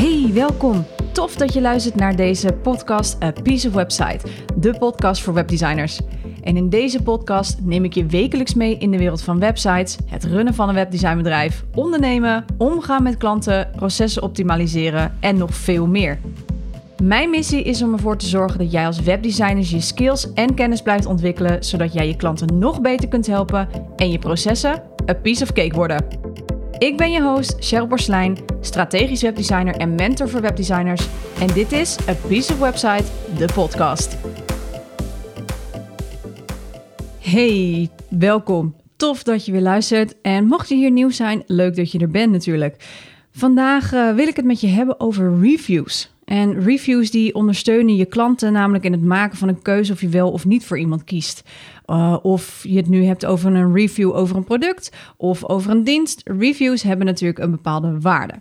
Hey, welkom. Tof dat je luistert naar deze podcast A Piece of Website, de podcast voor webdesigners. En in deze podcast neem ik je wekelijks mee in de wereld van websites, het runnen van een webdesignbedrijf, ondernemen, omgaan met klanten, processen optimaliseren en nog veel meer. Mijn missie is om ervoor te zorgen dat jij als webdesigner je skills en kennis blijft ontwikkelen, zodat jij je klanten nog beter kunt helpen en je processen a piece of cake worden. Ik ben je host, Cheryl Borslijn, strategisch webdesigner en mentor voor webdesigners. En dit is A Piece of Website, de podcast. Hey, welkom. Tof dat je weer luistert. En mocht je hier nieuw zijn, leuk dat je er bent natuurlijk. Vandaag uh, wil ik het met je hebben over reviews. En reviews die ondersteunen je klanten namelijk in het maken van een keuze of je wel of niet voor iemand kiest. Uh, of je het nu hebt over een review over een product of over een dienst. Reviews hebben natuurlijk een bepaalde waarde.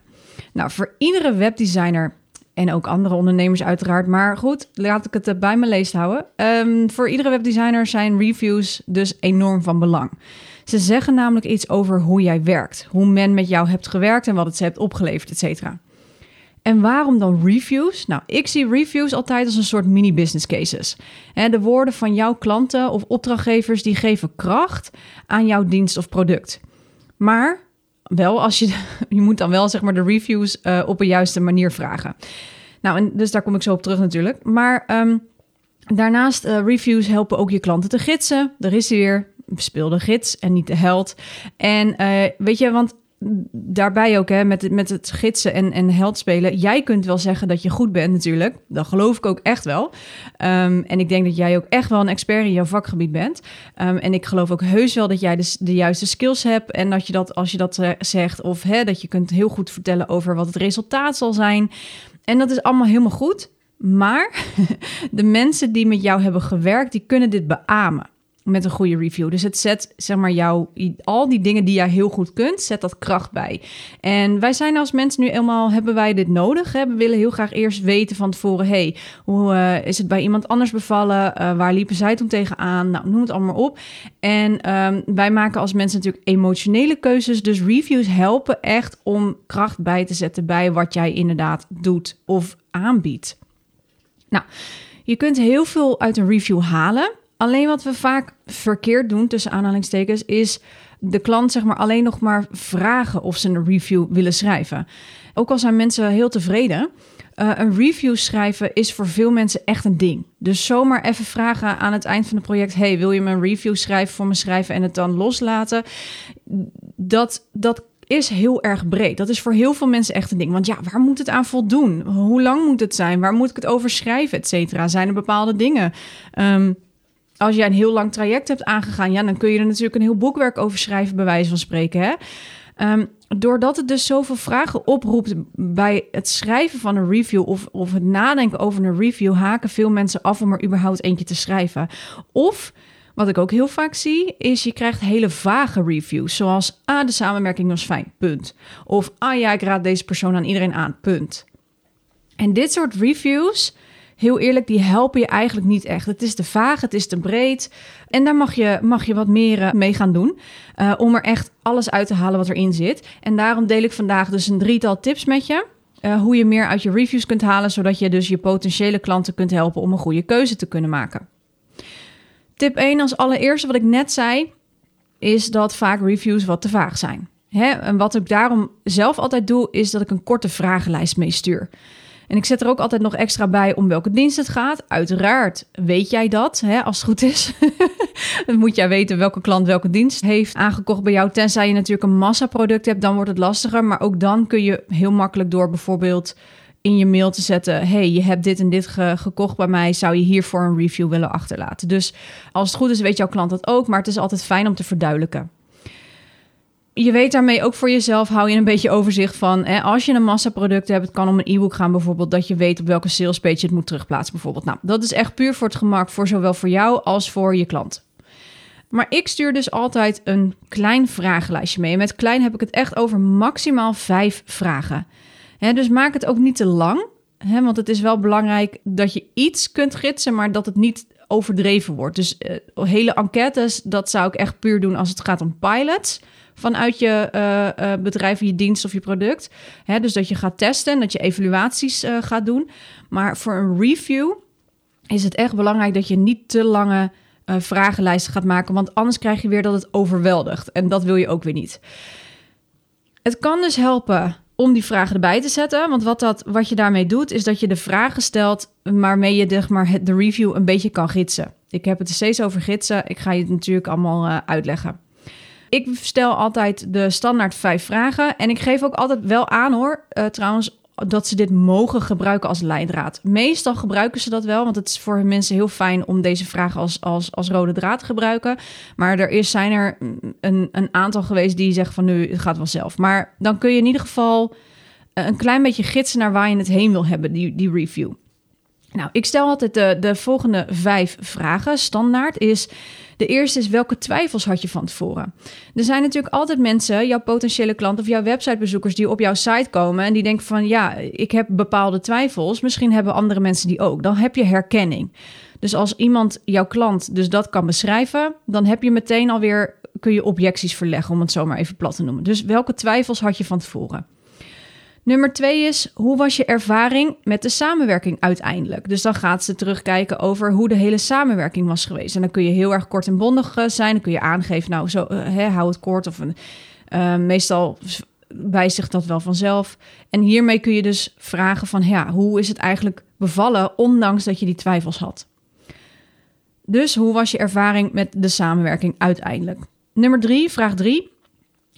Nou, voor iedere webdesigner en ook andere ondernemers uiteraard. Maar goed, laat ik het bij mijn leest houden. Um, voor iedere webdesigner zijn reviews dus enorm van belang. Ze zeggen namelijk iets over hoe jij werkt, hoe men met jou hebt gewerkt en wat het ze hebt opgeleverd, et cetera. En waarom dan reviews? Nou, ik zie reviews altijd als een soort mini-business cases. De woorden van jouw klanten of opdrachtgevers die geven kracht aan jouw dienst of product. Maar wel als je, je moet dan wel zeg maar de reviews uh, op een juiste manier vragen. Nou, en dus daar kom ik zo op terug natuurlijk. Maar um, daarnaast, uh, reviews helpen ook je klanten te gidsen. Er is weer, speel gids en niet de held. En uh, weet je, want daarbij ook hè, met, met het gidsen en, en held spelen. Jij kunt wel zeggen dat je goed bent natuurlijk. Dat geloof ik ook echt wel. Um, en ik denk dat jij ook echt wel een expert in jouw vakgebied bent. Um, en ik geloof ook heus wel dat jij de, de juiste skills hebt. En dat je dat als je dat zegt of hè, dat je kunt heel goed vertellen over wat het resultaat zal zijn. En dat is allemaal helemaal goed. Maar de mensen die met jou hebben gewerkt, die kunnen dit beamen met een goede review. Dus het zet, zeg maar, jou, al die dingen die jij heel goed kunt, zet dat kracht bij. En wij zijn als mensen nu eenmaal, hebben wij dit nodig? Hè? We willen heel graag eerst weten van tevoren, hey, hoe uh, is het bij iemand anders bevallen? Uh, waar liepen zij toen tegenaan? Nou, noem het allemaal op. En um, wij maken als mensen natuurlijk emotionele keuzes, dus reviews helpen echt om kracht bij te zetten bij wat jij inderdaad doet of aanbiedt. Nou, je kunt heel veel uit een review halen. Alleen wat we vaak verkeerd doen, tussen aanhalingstekens, is de klant zeg maar alleen nog maar vragen of ze een review willen schrijven. Ook al zijn mensen heel tevreden, uh, een review schrijven is voor veel mensen echt een ding. Dus zomaar even vragen aan het eind van het project: hey, wil je me een review schrijven voor me schrijven en het dan loslaten? Dat, dat is heel erg breed. Dat is voor heel veel mensen echt een ding. Want ja, waar moet het aan voldoen? Hoe lang moet het zijn? Waar moet ik het over schrijven, et cetera? Zijn er bepaalde dingen? Um, als jij een heel lang traject hebt aangegaan, ja, dan kun je er natuurlijk een heel boekwerk over schrijven, bij wijze van spreken. Hè? Um, doordat het dus zoveel vragen oproept bij het schrijven van een review of, of het nadenken over een review, haken veel mensen af om er überhaupt eentje te schrijven. Of wat ik ook heel vaak zie, is je krijgt hele vage reviews. Zoals, ah, de samenwerking was fijn, punt. Of, ah ja, ik raad deze persoon aan iedereen aan, punt. En dit soort reviews heel eerlijk, die helpen je eigenlijk niet echt. Het is te vaag, het is te breed. En daar mag je, mag je wat meer eh, mee gaan doen. Uh, om er echt alles uit te halen wat erin zit. En daarom deel ik vandaag dus een drietal tips met je. Uh, hoe je meer uit je reviews kunt halen, zodat je dus je potentiële klanten kunt helpen om een goede keuze te kunnen maken. Tip 1 als allereerste, wat ik net zei, is dat vaak reviews wat te vaag zijn. Hè? En wat ik daarom zelf altijd doe, is dat ik een korte vragenlijst meestuur. En ik zet er ook altijd nog extra bij om welke dienst het gaat. Uiteraard weet jij dat, hè, als het goed is. dan moet jij weten welke klant welke dienst heeft aangekocht bij jou. Tenzij je natuurlijk een massaproduct hebt, dan wordt het lastiger. Maar ook dan kun je heel makkelijk door bijvoorbeeld in je mail te zetten: hey, je hebt dit en dit gekocht bij mij. Zou je hiervoor een review willen achterlaten? Dus als het goed is, weet jouw klant dat ook. Maar het is altijd fijn om te verduidelijken je weet daarmee ook voor jezelf, hou je een beetje overzicht van. Hè, als je een massaproduct hebt, het kan om een e-book gaan bijvoorbeeld, dat je weet op welke salespage je het moet terugplaatsen bijvoorbeeld. Nou, dat is echt puur voor het gemak, voor zowel voor jou als voor je klant. Maar ik stuur dus altijd een klein vragenlijstje mee. En met klein heb ik het echt over maximaal vijf vragen. Hè, dus maak het ook niet te lang, hè, want het is wel belangrijk dat je iets kunt gidsen, maar dat het niet overdreven wordt. Dus uh, hele enquêtes, dat zou ik echt puur doen als het gaat om pilots vanuit je uh, bedrijf, je dienst of je product. Hè, dus dat je gaat testen en dat je evaluaties gaat doen. Maar voor een review is het echt belangrijk dat je niet te lange vragenlijsten gaat maken, want anders krijg je weer dat het overweldigt. En dat wil je ook weer niet. Het kan dus helpen om die vragen erbij te zetten. Want wat, dat, wat je daarmee doet, is dat je de vragen stelt waarmee je de, maar, de review een beetje kan gidsen. Ik heb het er steeds over gidsen. Ik ga je het natuurlijk allemaal uh, uitleggen. Ik stel altijd de standaard vijf vragen. En ik geef ook altijd wel aan hoor, uh, trouwens, dat ze dit mogen gebruiken als leidraad. Meestal gebruiken ze dat wel, want het is voor mensen heel fijn om deze vragen als, als, als rode draad te gebruiken. Maar er is, zijn er een, een aantal geweest die zeggen van nu, het gaat wel zelf. Maar dan kun je in ieder geval eh, een klein beetje gidsen naar waar je het heen wil hebben, die, die review. Nou, ik stel altijd de, de volgende vijf vragen. Standaard is de eerste is welke twijfels had je van tevoren? Er zijn natuurlijk altijd mensen, jouw potentiële klanten of jouw websitebezoekers die op jouw site komen en die denken van ja, ik heb bepaalde twijfels. Misschien hebben andere mensen die ook. Dan heb je herkenning. Dus als iemand, jouw klant, dus dat kan beschrijven, dan heb je meteen alweer, kun je objecties verleggen, om het zo maar even plat te noemen. Dus welke twijfels had je van tevoren? Nummer twee is, hoe was je ervaring met de samenwerking uiteindelijk? Dus dan gaat ze terugkijken over hoe de hele samenwerking was geweest. En dan kun je heel erg kort en bondig eh, zijn. Dan kun je aangeven, nou, zo, uh, hou het kort. Of een, uh, meestal dat wel vanzelf. En hiermee kun je dus vragen van, ja, hoe is het eigenlijk bevallen, ondanks dat je die twijfels had? Dus hoe was je ervaring met de samenwerking uiteindelijk? Nummer drie, vraag drie.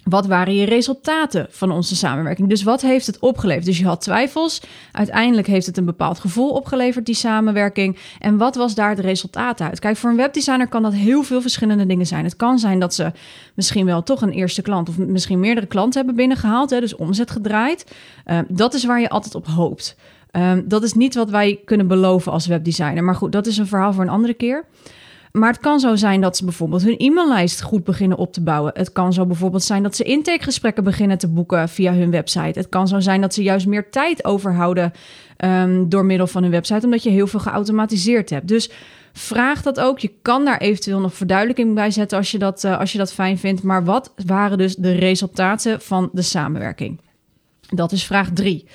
Wat waren je resultaten van onze samenwerking? Dus wat heeft het opgeleverd? Dus je had twijfels. Uiteindelijk heeft het een bepaald gevoel opgeleverd, die samenwerking. En wat was daar het resultaat uit? Kijk, voor een webdesigner kan dat heel veel verschillende dingen zijn. Het kan zijn dat ze misschien wel toch een eerste klant of misschien meerdere klanten hebben binnengehaald, hè, dus omzet gedraaid. Uh, dat is waar je altijd op hoopt. Uh, dat is niet wat wij kunnen beloven als webdesigner. Maar goed, dat is een verhaal voor een andere keer. Maar het kan zo zijn dat ze bijvoorbeeld hun e-maillijst goed beginnen op te bouwen. Het kan zo bijvoorbeeld zijn dat ze intakegesprekken beginnen te boeken via hun website. Het kan zo zijn dat ze juist meer tijd overhouden um, door middel van hun website, omdat je heel veel geautomatiseerd hebt. Dus vraag dat ook. Je kan daar eventueel nog verduidelijking bij zetten als je dat, uh, als je dat fijn vindt. Maar wat waren dus de resultaten van de samenwerking? Dat is vraag drie.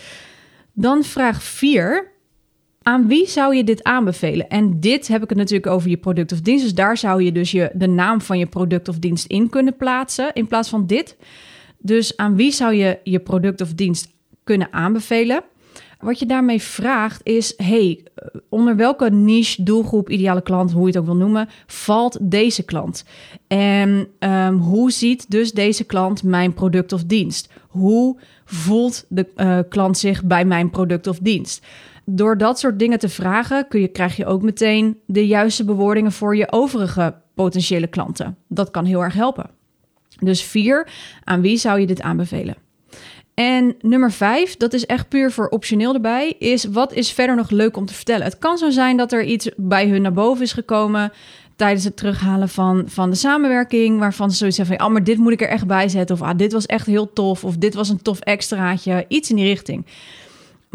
Dan vraag vier. Aan wie zou je dit aanbevelen? En dit heb ik het natuurlijk over je product of dienst. Dus daar zou je dus je, de naam van je product of dienst in kunnen plaatsen in plaats van dit. Dus aan wie zou je je product of dienst kunnen aanbevelen? Wat je daarmee vraagt is: hey, onder welke niche, doelgroep, ideale klant, hoe je het ook wil noemen, valt deze klant? En um, hoe ziet dus deze klant mijn product of dienst? Hoe voelt de uh, klant zich bij mijn product of dienst? Door dat soort dingen te vragen, kun je, krijg je ook meteen de juiste bewoordingen voor je overige potentiële klanten. Dat kan heel erg helpen. Dus vier, aan wie zou je dit aanbevelen? En nummer vijf, dat is echt puur voor optioneel erbij, is wat is verder nog leuk om te vertellen? Het kan zo zijn dat er iets bij hun naar boven is gekomen tijdens het terughalen van, van de samenwerking, waarvan ze zoiets hebben van, oh, maar dit moet ik er echt bij zetten, of ah, dit was echt heel tof, of dit was een tof extraatje, iets in die richting.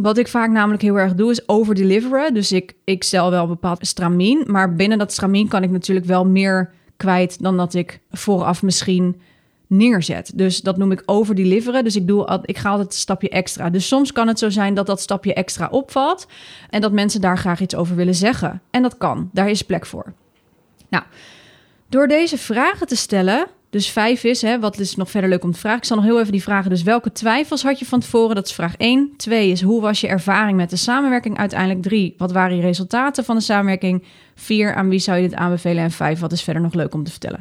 Wat ik vaak namelijk heel erg doe, is overdeliveren. Dus ik, ik stel wel een bepaald stramien. Maar binnen dat stramien kan ik natuurlijk wel meer kwijt dan dat ik vooraf misschien neerzet. Dus dat noem ik overdeliveren. Dus ik, doe, ik ga altijd een stapje extra. Dus soms kan het zo zijn dat dat stapje extra opvalt. En dat mensen daar graag iets over willen zeggen. En dat kan. Daar is plek voor. Nou, door deze vragen te stellen dus vijf is, hè, wat is nog verder leuk om te vragen? Ik zal nog heel even die vragen. Dus welke twijfels had je van tevoren? Dat is vraag 1. Twee is, hoe was je ervaring met de samenwerking uiteindelijk? Drie, wat waren je resultaten van de samenwerking? Vier, aan wie zou je dit aanbevelen? En vijf, wat is verder nog leuk om te vertellen?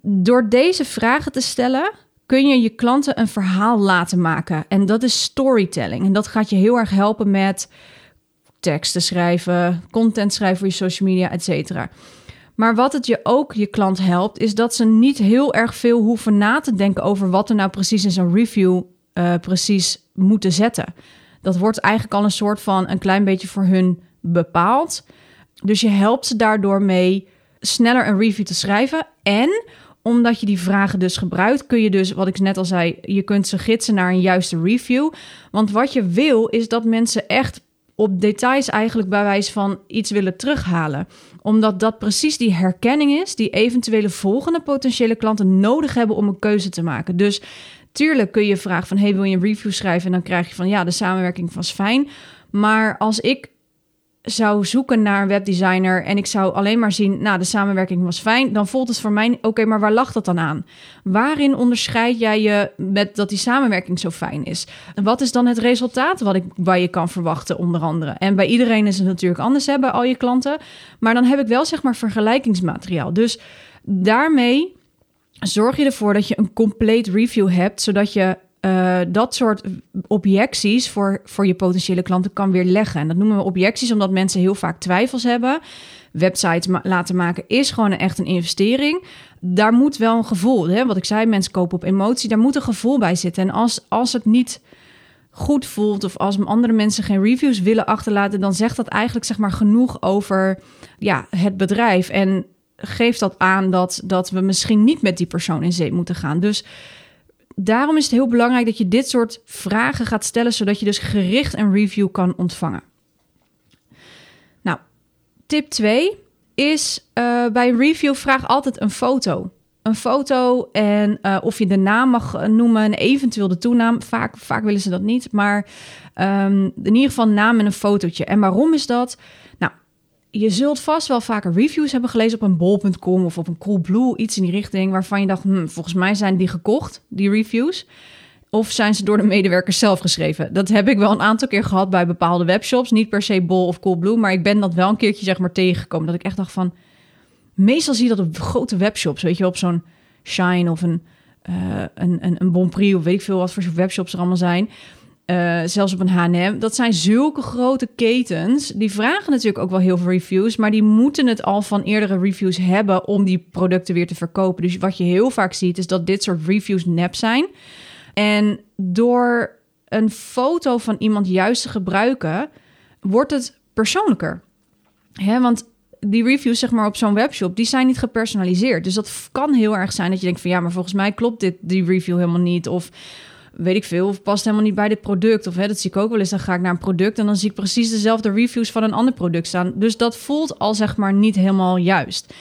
Door deze vragen te stellen, kun je je klanten een verhaal laten maken. En dat is storytelling. En dat gaat je heel erg helpen met teksten schrijven, content schrijven voor je social media, et cetera. Maar wat het je ook je klant helpt, is dat ze niet heel erg veel hoeven na te denken over wat er nou precies in zo'n review uh, precies moeten zetten. Dat wordt eigenlijk al een soort van een klein beetje voor hun bepaald. Dus je helpt ze daardoor mee sneller een review te schrijven. En omdat je die vragen dus gebruikt, kun je dus, wat ik net al zei, je kunt ze gidsen naar een juiste review. Want wat je wil is dat mensen echt op details eigenlijk bij wijze van iets willen terughalen. Omdat dat precies die herkenning is die eventuele volgende potentiële klanten nodig hebben om een keuze te maken. Dus tuurlijk kun je vragen van, hey, wil je een review schrijven? En dan krijg je van, ja, de samenwerking was fijn. Maar als ik zou zoeken naar een webdesigner en ik zou alleen maar zien, nou, de samenwerking was fijn, dan voelt het voor mij, oké, maar waar lag dat dan aan? Waarin onderscheid jij je met dat die samenwerking zo fijn is? Wat is dan het resultaat wat ik waar je kan verwachten, onder andere? En bij iedereen is het natuurlijk anders, hè, bij al je klanten. Maar dan heb ik wel zeg maar vergelijkingsmateriaal. Dus daarmee zorg je ervoor dat je een compleet review hebt, zodat je uh, dat soort objecties voor, voor je potentiële klanten kan weer leggen. En dat noemen we objecties omdat mensen heel vaak twijfels hebben. Websites laten maken is gewoon echt een investering. Daar moet wel een gevoel, hè? wat ik zei, mensen kopen op emotie, daar moet een gevoel bij zitten. En als, als het niet goed voelt of als andere mensen geen reviews willen achterlaten, dan zegt dat eigenlijk zeg maar genoeg over ja, het bedrijf. En geeft dat aan dat, dat we misschien niet met die persoon in zee moeten gaan. Dus daarom is het heel belangrijk dat je dit soort vragen gaat stellen, zodat je dus gericht een review kan ontvangen. Nou, tip 2 is uh, bij review vraag altijd een foto. Een foto en uh, of je de naam mag noemen en eventueel de toenaam. Vaak, vaak willen ze dat niet, maar um, in ieder geval naam en een fotootje. En waarom is dat? Je zult vast wel vaker reviews hebben gelezen op een bol.com of op een Coolblue, iets in die richting, waarvan je dacht, hm, volgens mij zijn die gekocht, die reviews. Of zijn ze door de medewerkers zelf geschreven? Dat heb ik wel een aantal keer gehad bij bepaalde webshops. Niet per se Bol of Coolblue, maar ik ben dat wel een keertje zeg maar tegengekomen. Dat ik echt dacht van... Meestal zie je dat op grote webshops, weet je, op zo'n Shine of een, uh, een, een, een Bonprix of weet ik veel wat voor webshops er allemaal zijn. Uh, zelfs op een H&M. Dat zijn zulke grote ketens. Die vragen natuurlijk ook wel heel veel reviews, maar die moeten het al van eerdere reviews hebben om die producten weer te verkopen. Dus wat je heel vaak ziet is dat dit soort reviews nep zijn. En door een foto van iemand juist te gebruiken, wordt het persoonlijker. Hè, want die reviews zeg maar op zo'n webshop, die zijn niet gepersonaliseerd. Dus dat kan heel erg zijn dat je denkt van ja, maar volgens mij klopt dit die review helemaal niet of weet ik veel, of past helemaal niet bij dit product. Of hè, dat zie ik ook wel eens. Dan ga ik naar een product en dan zie ik precies dezelfde reviews van een ander product staan. Dus dat voelt al zeg maar niet helemaal juist.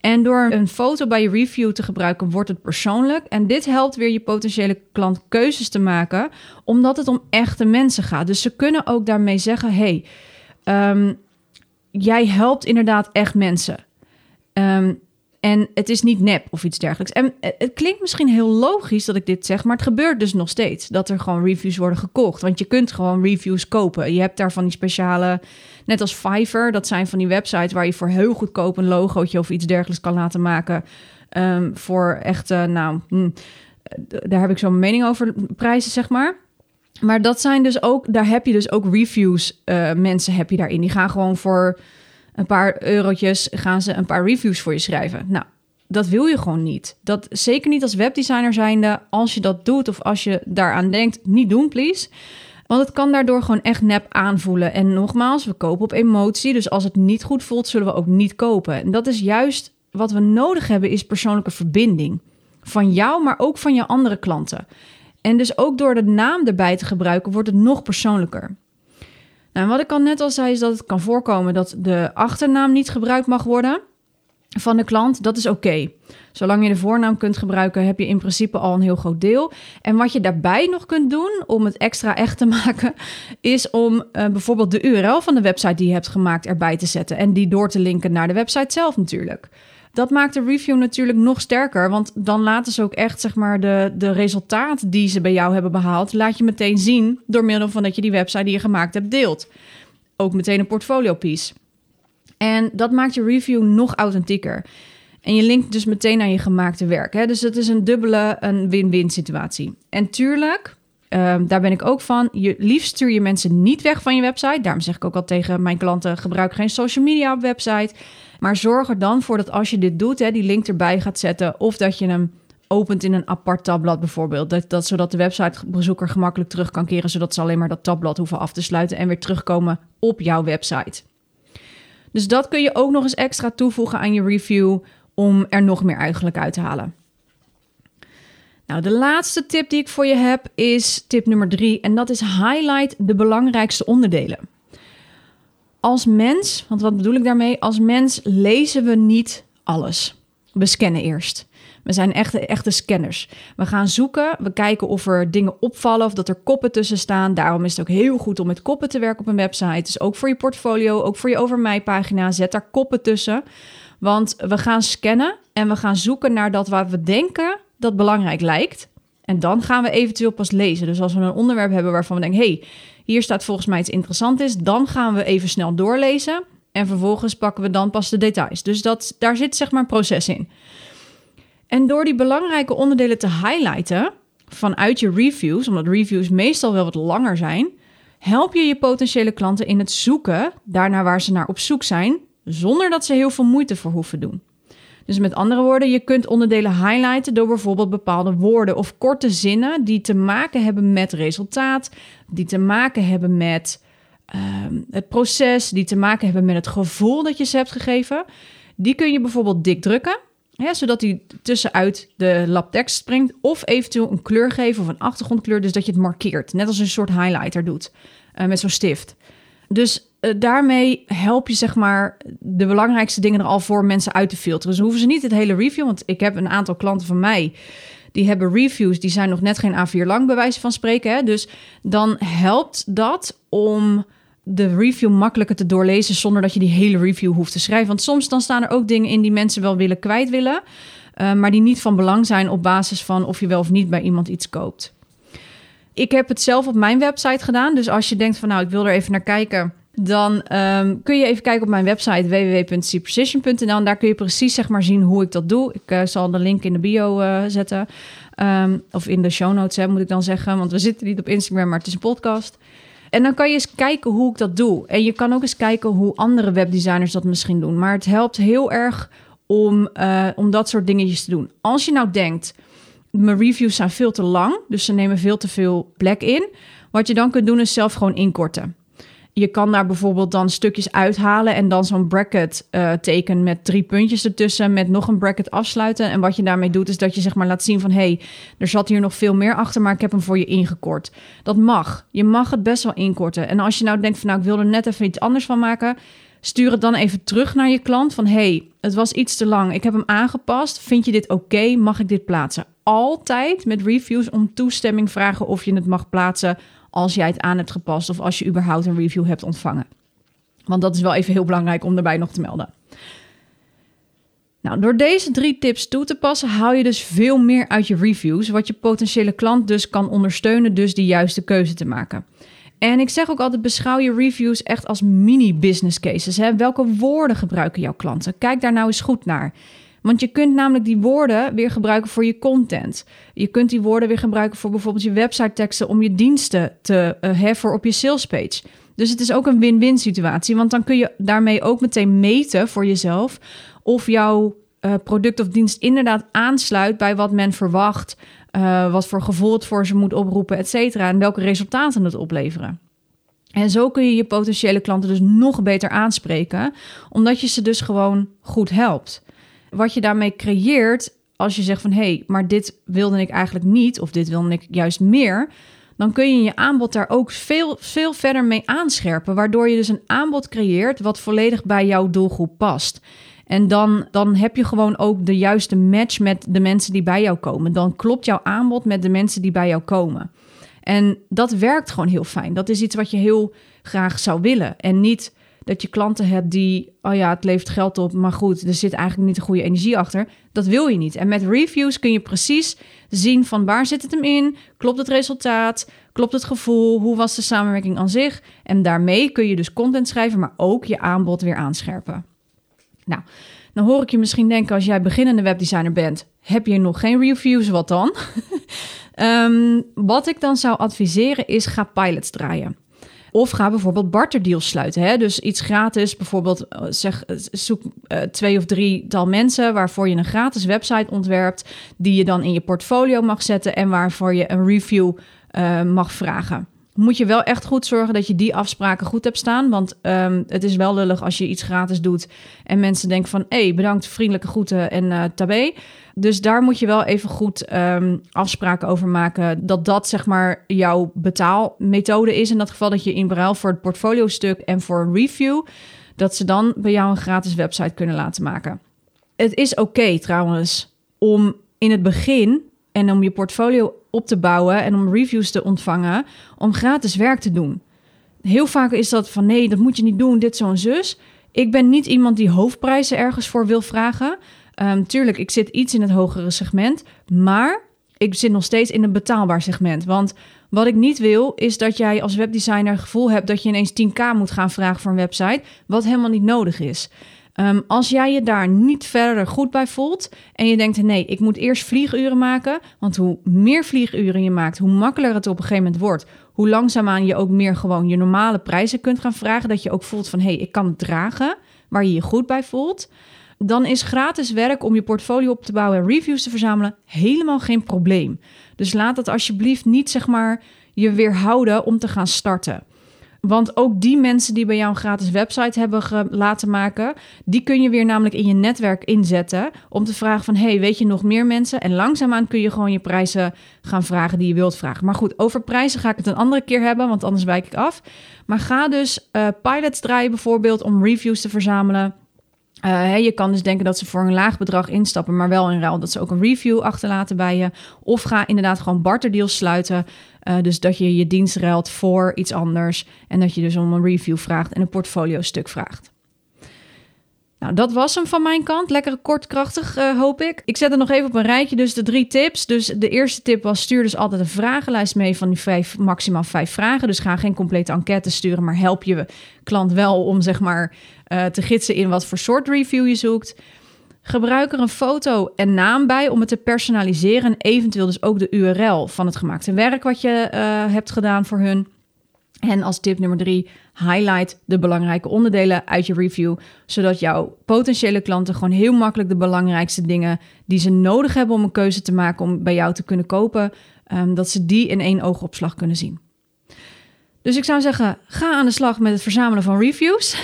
En door een foto bij je review te gebruiken, wordt het persoonlijk. En dit helpt weer je potentiële klant keuzes te maken, omdat het om echte mensen gaat. Dus ze kunnen ook daarmee zeggen: hey, um, jij helpt inderdaad echt mensen. Um, en het is niet nep of iets dergelijks. En het klinkt misschien heel logisch dat ik dit zeg, maar het gebeurt dus nog steeds dat er gewoon reviews worden gekocht. Want je kunt gewoon reviews kopen. Je hebt daar van die speciale, net als Fiverr, dat zijn van die websites waar je voor heel goedkoop een logootje of iets dergelijks kan laten maken. Um, voor echt, uh, nou, hm, daar heb ik zo'n mening over, prijzen zeg maar. Maar dat zijn dus ook, daar heb je dus ook reviews, mensen heb je daarin. Die gaan gewoon voor een paar eurotjes gaan ze een paar reviews voor je schrijven. Nou, dat wil je gewoon niet. Dat zeker niet als webdesigner zijnde. Als je dat doet of als je daaraan denkt, niet doen, please. Want het kan daardoor gewoon echt nep aanvoelen. En nogmaals, we kopen op emotie. Dus als het niet goed voelt, zullen we ook niet kopen. En dat is juist wat we nodig hebben, is persoonlijke verbinding. Van jou, maar ook van je andere klanten. En dus ook door de naam erbij te gebruiken, wordt het nog persoonlijker. Nou, wat ik al net al zei, is dat het kan voorkomen dat de achternaam niet gebruikt mag worden van de klant. Dat is oké. Zolang je de voornaam kunt gebruiken, heb je in principe al een heel groot deel. En wat je daarbij nog kunt doen om het extra echt te maken, is om uh, bijvoorbeeld de URL van de website die je hebt gemaakt erbij te zetten en die door te linken naar de website zelf natuurlijk. Dat maakt de review natuurlijk nog sterker, want dan laten ze ook echt zeg maar de, de resultaat die ze bij jou hebben behaald, laat je meteen zien door middel van dat je die website die je gemaakt hebt deelt. Ook meteen een portfolio piece. En dat maakt je review nog authentieker. En je linkt dus meteen naar je gemaakte werk. Hè? Dus het is een dubbele, een win-win situatie. En tuurlijk, ehm, daar ben ik ook van. Je, liefst stuur je mensen niet weg van je website. Daarom zeg ik ook al tegen mijn klanten: gebruik geen social media op website. Maar zorg er dan voor dat als je dit doet, hè, die link erbij gaat zetten. Of dat je hem opent in een apart tabblad bijvoorbeeld. Dat, dat, zodat de websitebezoeker gemakkelijk terug kan keren. Zodat ze alleen maar dat tabblad hoeven af te sluiten en weer terugkomen op jouw website. Dus dat kun je ook nog eens extra toevoegen aan je review om er nog meer eigenlijk uit te halen. Nou, de laatste tip die ik voor je heb is tip nummer drie. En dat is highlight de belangrijkste onderdelen. als mens, want wat bedoel ik daarmee? Als mens lezen we niet alles. We scannen eerst. We zijn echte, echte scanners. We gaan zoeken, we kijken of er dingen opvallen of dat er koppen tussen staan. Daarom is het ook heel goed om met koppen te werken op een website. Dus ook voor je portfolio, ook voor je over mij pagina, zet daar koppen tussen. Want we gaan scannen en we gaan zoeken naar dat wat we denken dat belangrijk lijkt. En dan gaan we eventueel pas lezen. Dus als we een onderwerp hebben waarvan we denken: hey, hier staat volgens mij iets interessants is, dan gaan we even snel doorlezen. En vervolgens pakken we dan pas de details. Dus dat, daar zit zeg maar een proces in. En door die belangrijke onderdelen te highlighten vanuit je reviews, omdat reviews meestal wel wat langer zijn, help je je potentiële klanten in het zoeken daarnaar waar ze naar op zoek zijn, zonder dat ze heel veel moeite voor hoeven doen. Dus met andere woorden, je kunt onderdelen highlighten door bijvoorbeeld bepaalde woorden of korte zinnen die te maken hebben met resultaat, die te maken hebben met ehm, het proces, die te maken hebben met het gevoel dat je ze hebt gegeven. Die kun je bijvoorbeeld dik drukken, hè, zodat die tussenuit de labtekst springt, of eventueel een kleur geven of een achtergrondkleur, dus dat je het markeert, net als een soort highlighter doet uh, met zo'n stift. Dus uh, daarmee help je zeg maar de belangrijkste dingen er al voor mensen uit te filteren. Dus hoeven ze niet het hele review, want ik heb een aantal klanten van mij die hebben reviews, die zijn nog net geen A4 lang bij wijze van spreken. Hè? Dus dan helpt dat om de review makkelijker te doorlezen zonder dat je die hele review hoeft te schrijven. Want soms dan staan er ook dingen in die mensen wel willen kwijt willen, uh, maar die niet van belang zijn op basis van of je wel of niet bij iemand iets koopt. Ik heb het zelf op mijn website gedaan. Dus als je denkt van nou, ik wil er even naar kijken dan um, kun je even kijken op mijn website www.cprecision.nl. En daar kun je precies zeg maar, zien hoe ik dat doe. Ik uh, zal de link in de bio uh, zetten. Um, of in de show notes, moet ik dan zeggen. Want we zitten niet op Instagram, maar het is een podcast. En dan kan je eens kijken hoe ik dat doe. En je kan ook eens kijken hoe andere webdesigners dat misschien doen. Maar het helpt heel erg om, uh, om dat soort dingetjes te doen. Als je nou denkt, mijn reviews zijn veel te lang. Dus ze nemen veel te veel plek in. Wat je dan kunt doen is zelf gewoon inkorten. Je kan daar bijvoorbeeld dan stukjes uithalen en dan zo'n bracket uh, tekenen met drie puntjes ertussen, met nog een bracket afsluiten. En wat je daarmee doet, is dat je zeg maar laat zien van hé, hey, er zat hier nog veel meer achter, maar ik heb hem voor je ingekort. Dat mag. Je mag het best wel inkorten. En als je nou denkt van nou, ik wil er net even iets anders van maken, stuur het dan even terug naar je klant van hey, het was iets te lang, ik heb hem aangepast. Vind je dit oké? Mag ik dit plaatsen? Altijd met reviews om toestemming vragen of je het mag plaatsen als jij het aan hebt gepast of als je überhaupt een review hebt ontvangen. Want dat is wel even heel belangrijk om daarbij nog te melden. Nou, door deze drie tips toe te passen, haal je dus veel meer uit je reviews, wat je potentiële klant dus kan ondersteunen, dus de juiste keuze te maken. En ik zeg ook altijd: beschouw je reviews echt als mini-business cases. Hè? Welke woorden gebruiken jouw klanten? Kijk daar nou eens goed naar. Want je kunt namelijk die woorden weer gebruiken voor je content. Je kunt die woorden weer gebruiken voor bijvoorbeeld je website teksten om je diensten te heffen op je salespage. Dus het is ook een win-win situatie, want dan kun je daarmee ook meteen meten voor jezelf of jouw uh, product of dienst inderdaad aansluit bij wat men verwacht, uh, wat voor gevoel het voor ze moet oproepen, et cetera, en welke resultaten het opleveren. En zo kun je je potentiële klanten dus nog beter aanspreken, omdat je ze dus gewoon goed helpt. Wat je daarmee creëert, als je zegt van hé, hey, maar dit wilde ik eigenlijk niet, of dit wilde ik juist meer, dan kun je je aanbod daar ook veel, veel verder mee aanscherpen, waardoor je dus een aanbod creëert wat volledig bij jouw doelgroep past. En dan, dan heb je gewoon ook de juiste match met de mensen die bij jou komen. Dan klopt jouw aanbod met de mensen die bij jou komen. En dat werkt gewoon heel fijn. Dat is iets wat je heel graag zou willen. En niet dat je klanten hebt die, oh ja, het levert geld op, maar goed, er zit eigenlijk niet de goede energie achter. Dat wil je niet. En met reviews kun je precies zien van waar zit het hem in, klopt het resultaat, klopt het gevoel, hoe was de samenwerking aan zich. En daarmee kun je dus content schrijven, maar ook je aanbod weer aanscherpen. Nou, dan hoor ik je misschien denken als jij beginnende webdesigner bent, heb je nog geen reviews, wat dan? um, wat ik dan zou adviseren is ga pilots draaien. Of ga bijvoorbeeld barterdeals sluiten. Hè? Dus iets gratis, bijvoorbeeld eh, zeg, eh, zoek uh, twee of drie tal mensen waarvoor je een gratis website ontwerpt, die je dan in je portfolio mag zetten en waarvoor je een review mag vragen. Moet je wel echt goed zorgen dat je die afspraken goed hebt staan. Want um, het is wel lullig als je iets gratis doet en mensen denken van... hé, hey, bedankt, vriendelijke groeten en uh, tabé. Dus daar moet je wel even goed um, afspraken over maken. Dat dat zeg maar jouw betaalmethode is. In dat geval dat je in ruil voor het portfolio stuk en voor een review... dat ze dan bij jou een gratis website kunnen laten maken. Het is oké trouwens om in het begin en om je portfolio op te bouwen en om reviews te ontvangen, om gratis werk te doen. Heel vaak is dat van nee, dat moet je niet doen, dit zo en zus. Ik ben niet iemand die hoofdprijzen ergens voor wil vragen. Um, tuurlijk, ik zit iets in het hogere segment, maar ik zit nog steeds in een betaalbaar segment. Want wat ik niet wil, is dat jij als webdesigner het gevoel hebt dat je ineens 10k moet gaan vragen voor een website, wat helemaal niet nodig is. Um, als jij je daar niet verder goed bij voelt en je denkt: nee, ik moet eerst vlieguren maken. Want hoe meer vlieguren je maakt, hoe makkelijker het op een gegeven moment wordt. Hoe langzaamaan je ook meer gewoon je normale prijzen kunt gaan vragen. Dat je ook voelt van: hé, hey, ik kan het dragen, waar je je goed bij voelt. Dan is gratis werk om je portfolio op te bouwen en reviews te verzamelen helemaal geen probleem. Dus laat dat alsjeblieft niet zeg maar je weerhouden om te gaan starten. Want ook die mensen die bij jou een gratis website hebben laten maken, die kun je weer namelijk in je netwerk inzetten om te vragen van, hey, weet je nog meer mensen? En langzaamaan kun je gewoon je prijzen gaan vragen die je wilt vragen. Maar goed, over prijzen ga ik het een andere keer hebben, want anders wijk ik af. Maar ga dus uh, pilots draaien bijvoorbeeld om reviews te verzamelen. Uh, je kan dus denken dat ze voor een laag bedrag instappen, maar wel in ruil dat ze ook een review achterlaten bij je. Of ga inderdaad gewoon barterdeals sluiten. Uh, dus dat je je dienst ruilt voor iets anders en dat je dus om een review vraagt en een portfolio stuk vraagt. Nou, dat was hem van mijn kant. Lekker kort, krachtig, uh, hoop ik. Ik zet er nog even op een rijtje, dus de drie tips. Dus de eerste tip was, stuur dus altijd een vragenlijst mee van die vijf, maximaal vijf vragen. Dus ga geen complete enquête sturen, maar help je klant wel om zeg maar uh, te gidsen in wat voor soort review je zoekt. Gebruik er een foto en naam bij om het te personaliseren en eventueel dus ook de URL van het gemaakte werk wat je uh, hebt gedaan voor hun. En als tip nummer drie, highlight de belangrijke onderdelen uit je review, zodat jouw potentiële klanten gewoon heel makkelijk de belangrijkste dingen die ze nodig hebben om een keuze te maken om bij jou te kunnen kopen, um, dat ze die in één oogopslag kunnen zien. Dus ik zou zeggen, ga aan de slag met het verzamelen van reviews.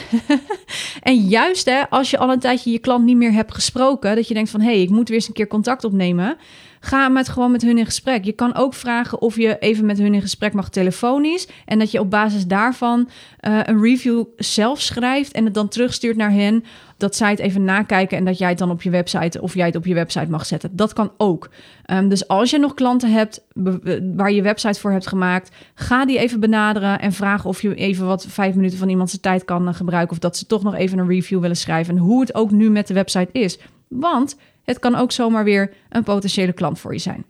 en juist hè, als je al een tijdje je klant niet meer hebt gesproken, dat je denkt van hé, hey, ik moet weer eens een keer contact opnemen. Ga met, gewoon met hun in gesprek. Je kan ook vragen of je even met hun in gesprek mag telefonisch. En dat je op basis daarvan uh, een review zelf schrijft en het dan terugstuurt naar hen. Dat zij het even nakijken en dat jij het dan op je website of jij het op je website mag zetten. Dat kan ook. Um, dus als je nog klanten hebt waar je website voor hebt gemaakt, ga die even benaderen en vraag of je even wat vijf minuten van iemands tijd kan gebruiken. Of dat ze toch nog even een review willen schrijven. En hoe het ook nu met de website is. Want het kan ook zomaar weer een potentiële klant voor je zijn.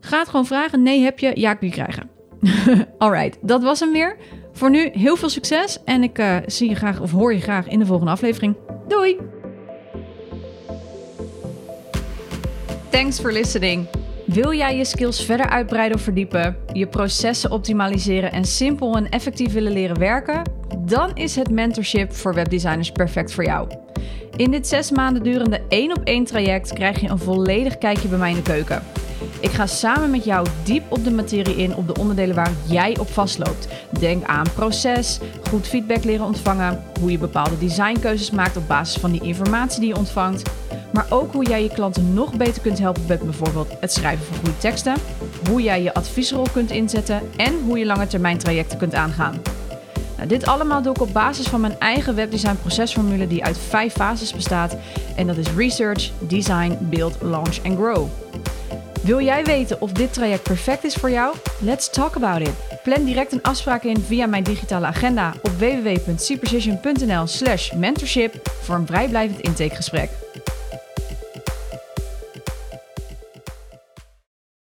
Ga het gewoon vragen. Nee, heb je? Ja, kun je krijgen. Alright, dat was hem weer. Voor nu heel veel succes en ik uh, zie je graag of hoor je graag in de volgende aflevering. Doei! Thanks for listening. Wil jij je skills verder uitbreiden of verdiepen, je processen optimaliseren en simpel en effectief willen leren werken? Dan is het mentorship voor webdesigners perfect voor jou. In dit zes maanden durende één op één traject krijg je een volledig kijkje bij mij in de keuken. Ik ga samen met jou diep op de materie in op de onderdelen waar jij op vastloopt. Denk aan proces, goed feedback leren ontvangen, hoe je bepaalde designkeuzes maakt op basis van die informatie die je ontvangt. Maar ook hoe jij je klanten nog beter kunt helpen met bijvoorbeeld het schrijven van goede teksten, hoe jij je adviesrol kunt inzetten en hoe je lange termijn trajecten kunt aangaan. Nou, dit allemaal doe ik op basis van mijn eigen webdesign procesformule die uit vijf fases bestaat. En dat is research, design, build, launch en grow. Wil jij weten of dit traject perfect is voor jou? Let's talk about it. Plan direct een afspraak in via mijn digitale agenda op www.cprecision.nl slash mentorship voor een vrijblijvend intakegesprek.